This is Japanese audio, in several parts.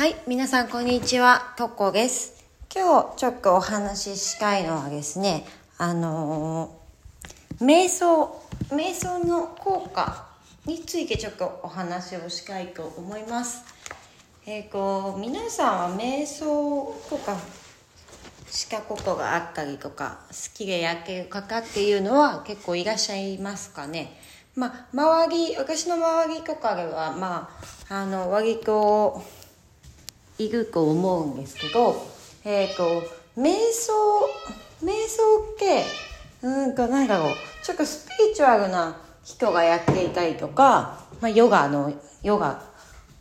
はい、皆さんこんにちは、とっこです。今日ちょっとお話ししたいのはですね、あのー瞑想、瞑想の効果についてちょっとお話をしたいと思います。えっ、と、皆さんは瞑想とかしたことがあったりとか、好きでやってる方っていうのは結構いらっしゃいますかね。まあ、周り、私の周りとかでは、まあ、あの、割と、いると思うんですけど、えっ、と、瞑想、瞑想って、うんと、なんだろう、ちょっとスピリチュアルな人がやっていたりとか、まあ、ヨガの、ヨガ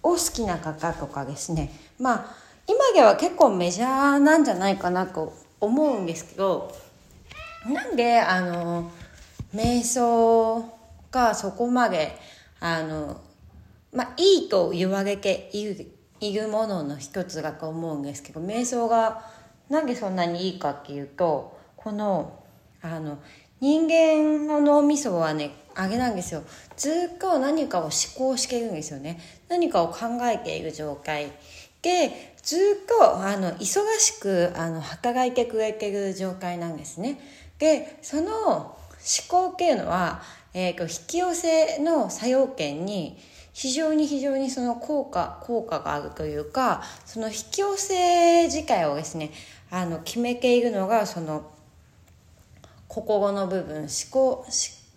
を好きな方とかですね、まあ、今では結構メジャーなんじゃないかなと思うんですけど、なんで、あの、瞑想がそこまで、あの、まあ、いいと言われているいるものの一つだと思うんですけど瞑想がなんでそんなにいいかっていうとこのあの人間の脳みそはねあれなんですよ。ずっと何かを思考してるんですよね。何かを考えている状態でずっとあの忙しくあの働いてくれてる状態なんですね。でその思考っていうのは、えー、引き寄せの作用圏に非常に非常にその効果効果があるというかその引き寄せ自体をですねあの決めているのがその心の部分思考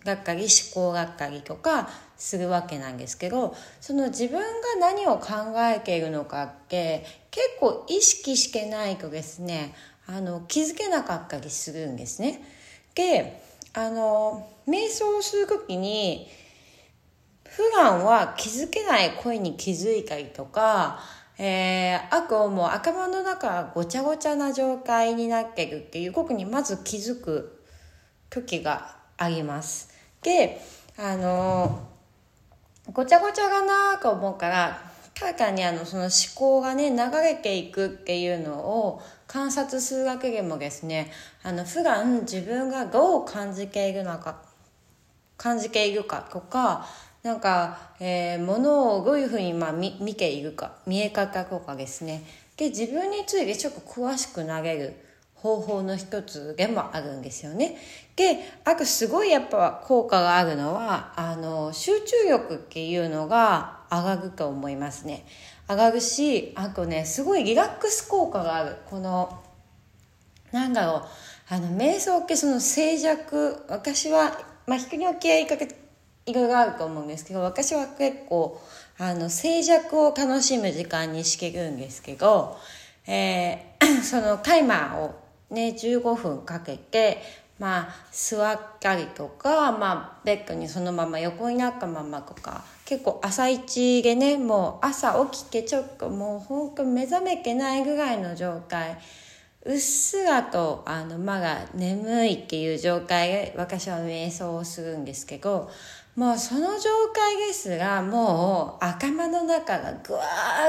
がっかり思考がっかりとかするわけなんですけどその自分が何を考えているのかって結構意識してないとですねあの気づけなかったりするんですね。であの瞑想する時に普段は気づけない声に気づいたりとか、えー、あともう頭の中がごちゃごちゃな状態になってるっていうことにまず気づく時があります。で、あのごちゃごちゃがなと思うから、ただ単にあのその思考がね流れていくっていうのを観察するだけでもですねあの普段自分がどう感じているのか感じているかとかなんか、えー、ものをどういうふうに、まあ、見見ているか見え方とかですねで自分についてちょっと詳しく投げる方法の一つでもあるんですよね。であとすごいやっぱ効果があるのはあの集中力っていうのが上がると思いますね。上がるしあとねすごいリラックス効果があるこのなんだろうあの瞑想ってその静寂私は、まあ、人によってやり方いろいろあると思うんですけど私は結構あの静寂を楽しむ時間にしてるんですけど、えー、そのタイマーをね15分かけてまあ座ったりとか、まあ、ベッドにそのまま横になったままとか結構朝一でねもう朝起きてちょっともうほんと目覚めてないぐらいの状態うっすらとあのまだ眠いっていう状態で私は瞑想をするんですけどもうその状態ですがもう頭の中がぐわ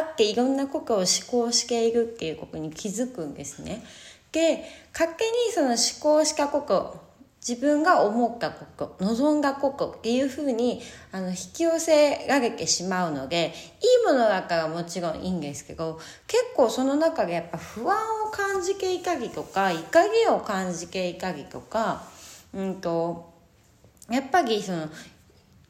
ーっていろんなことを思考しているっていうことに気づくんですね。で勝手にその思考したこと自分が思ったこと望んだことっていうふうにあの引き寄せられてしまうのでいいものだからもちろんいいんですけど結構その中でやっぱ不安を感じていたりとか怒りを感じていたりとか、うんと、やっぱりその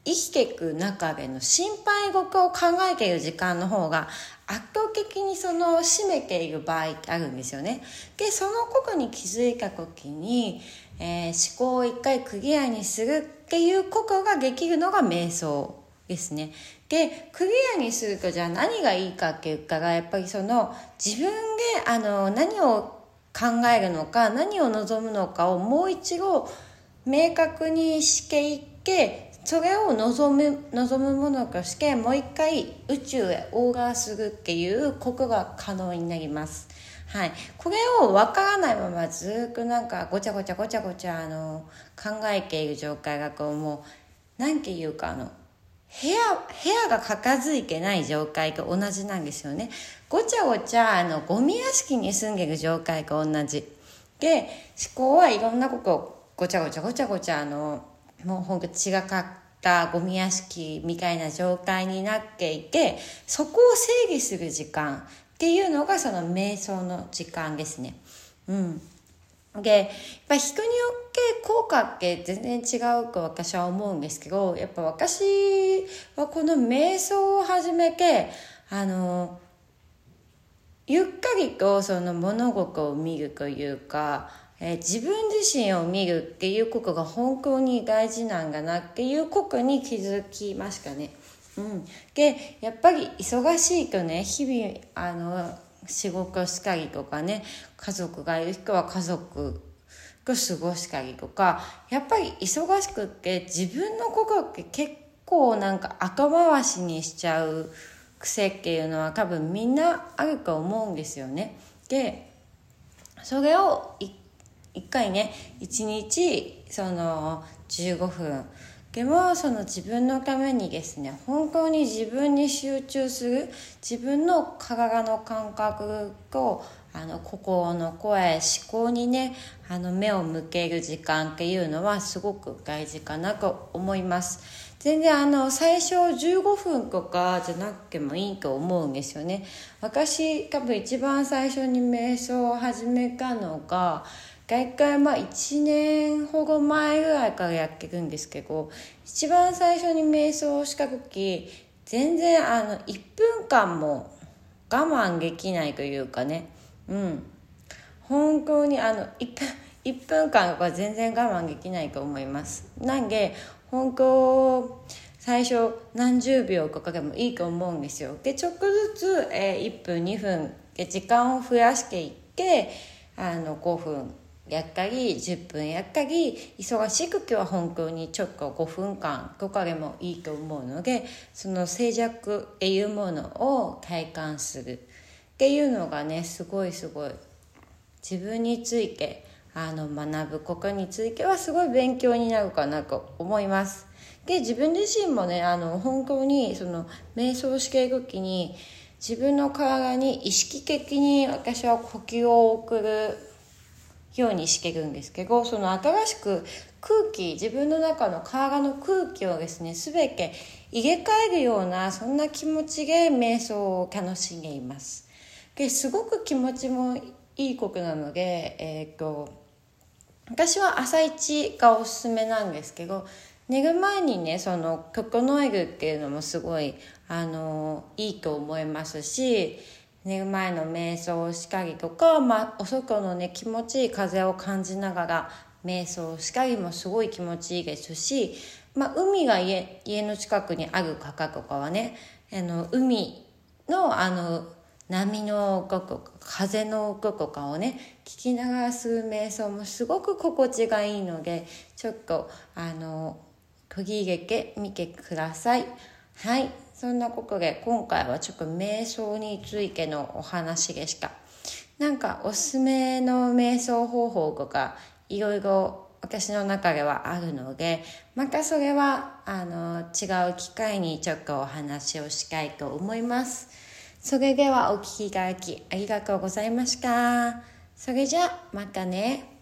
生きていく中での心配事を考えている時間の方が圧倒的にその占めている場合ってあるんですよね。でそのことに気づいた時に、えー、思考を一回クリアにするっていうことができるのが瞑想ですね。でクリアにするとじゃあ何がいいかって言ったらやっぱりその自分であの何を考えるのか何を望むのかをもう一度明確にしていってそれを望む望むものとしてもう一回宇宙へオーダーするっていうことが可能になります。はい、これを分からないままずっとなんかごちゃごちゃごちゃごちゃあの考えている状態がこうもう何て言うかあの部屋部屋が片付いてない状態と同じなんですよね。ごちゃごちゃあのゴミ屋敷に住んでる状態と同じ。で思考はいろんなことをごちゃごちゃごちゃごちゃあのもうほんと血がかったゴミ屋敷みたいな状態になっていてそこを整理する時間っていうのがその瞑想の時間ですね。うん。で、やっぱ人によって効果って全然違うと私は思うんですけど、やっぱ私はこの瞑想を始めて、あの、ゆっかりとその物事を見るというか、えー、自分自身を見るっていうことが本当に大事なんだなっていうことに気づきましたね。うん、でやっぱり忙しいとね日々あの仕事したりとかね家族がいる人は家族と過ごしたりとかやっぱり忙しくって自分の心って結構なんか後回しにしちゃう癖っていうのは多分みんなあると思うんですよね。でそれを一回ね一日その15分。でもその自分のためにですね本当に自分に集中する自分の体の感覚とあの心の声思考にねあの目を向ける時間っていうのはすごく大事かなと思います。全然あの最初15分とかじゃなくてもいいと思うんですよね。私多分一番最初に瞑想を始めたのが大体まあ1年ほど前ぐらいからやっていくんですけど一番最初に瞑想をした時全然あの1分間も我慢できないというかね。うん。本当にあの1分1分間は全然我慢できないと思います。なんで本当最初何十秒かかけもいいと思うんですよ。でちょっとずつ、えー、1分2分で時間を増やしていってあの5分やったり10分やったり忙しい時は本当にちょっと5分間とかでもいいと思うのでその静寂っていうものを体感するっていうのがねすごいすごい自分についてあの学ぶことについてはすごい勉強になるかなと思います。で自分自身もねあの本当にその瞑想している時に自分の体に意識的に私は呼吸を送るようにしてるんですけどその新しく空気自分の中の体の空気をですね全て入れ替えるようなそんな気持ちで瞑想を楽しんでいます。ですごく気持ちもいいことなので、えーと、私は朝一がおすすめなんですけど寝る前にねその整えるっていうのもすごいあのいいと思いますし寝る前の瞑想をしたりとか、まあ、お外のね気持ちいい風を感じながら瞑想したりもすごい気持ちいいですし、まあ、海が家家の近くにある方とかはねあの海のあの波の音とか風の音とかをね聞きながらする瞑想もすごく心地がいいのでちょっとあの途切れてみてください。はいそんなことで今回はちょっと瞑想についてのお話でした。なんかおすすめの瞑想方法とかいろいろ私の中ではあるのでまたそれはあの違う機会にちょっとお話をしたいと思います。それではお聴きいただきありがとうございました。それじゃまたね。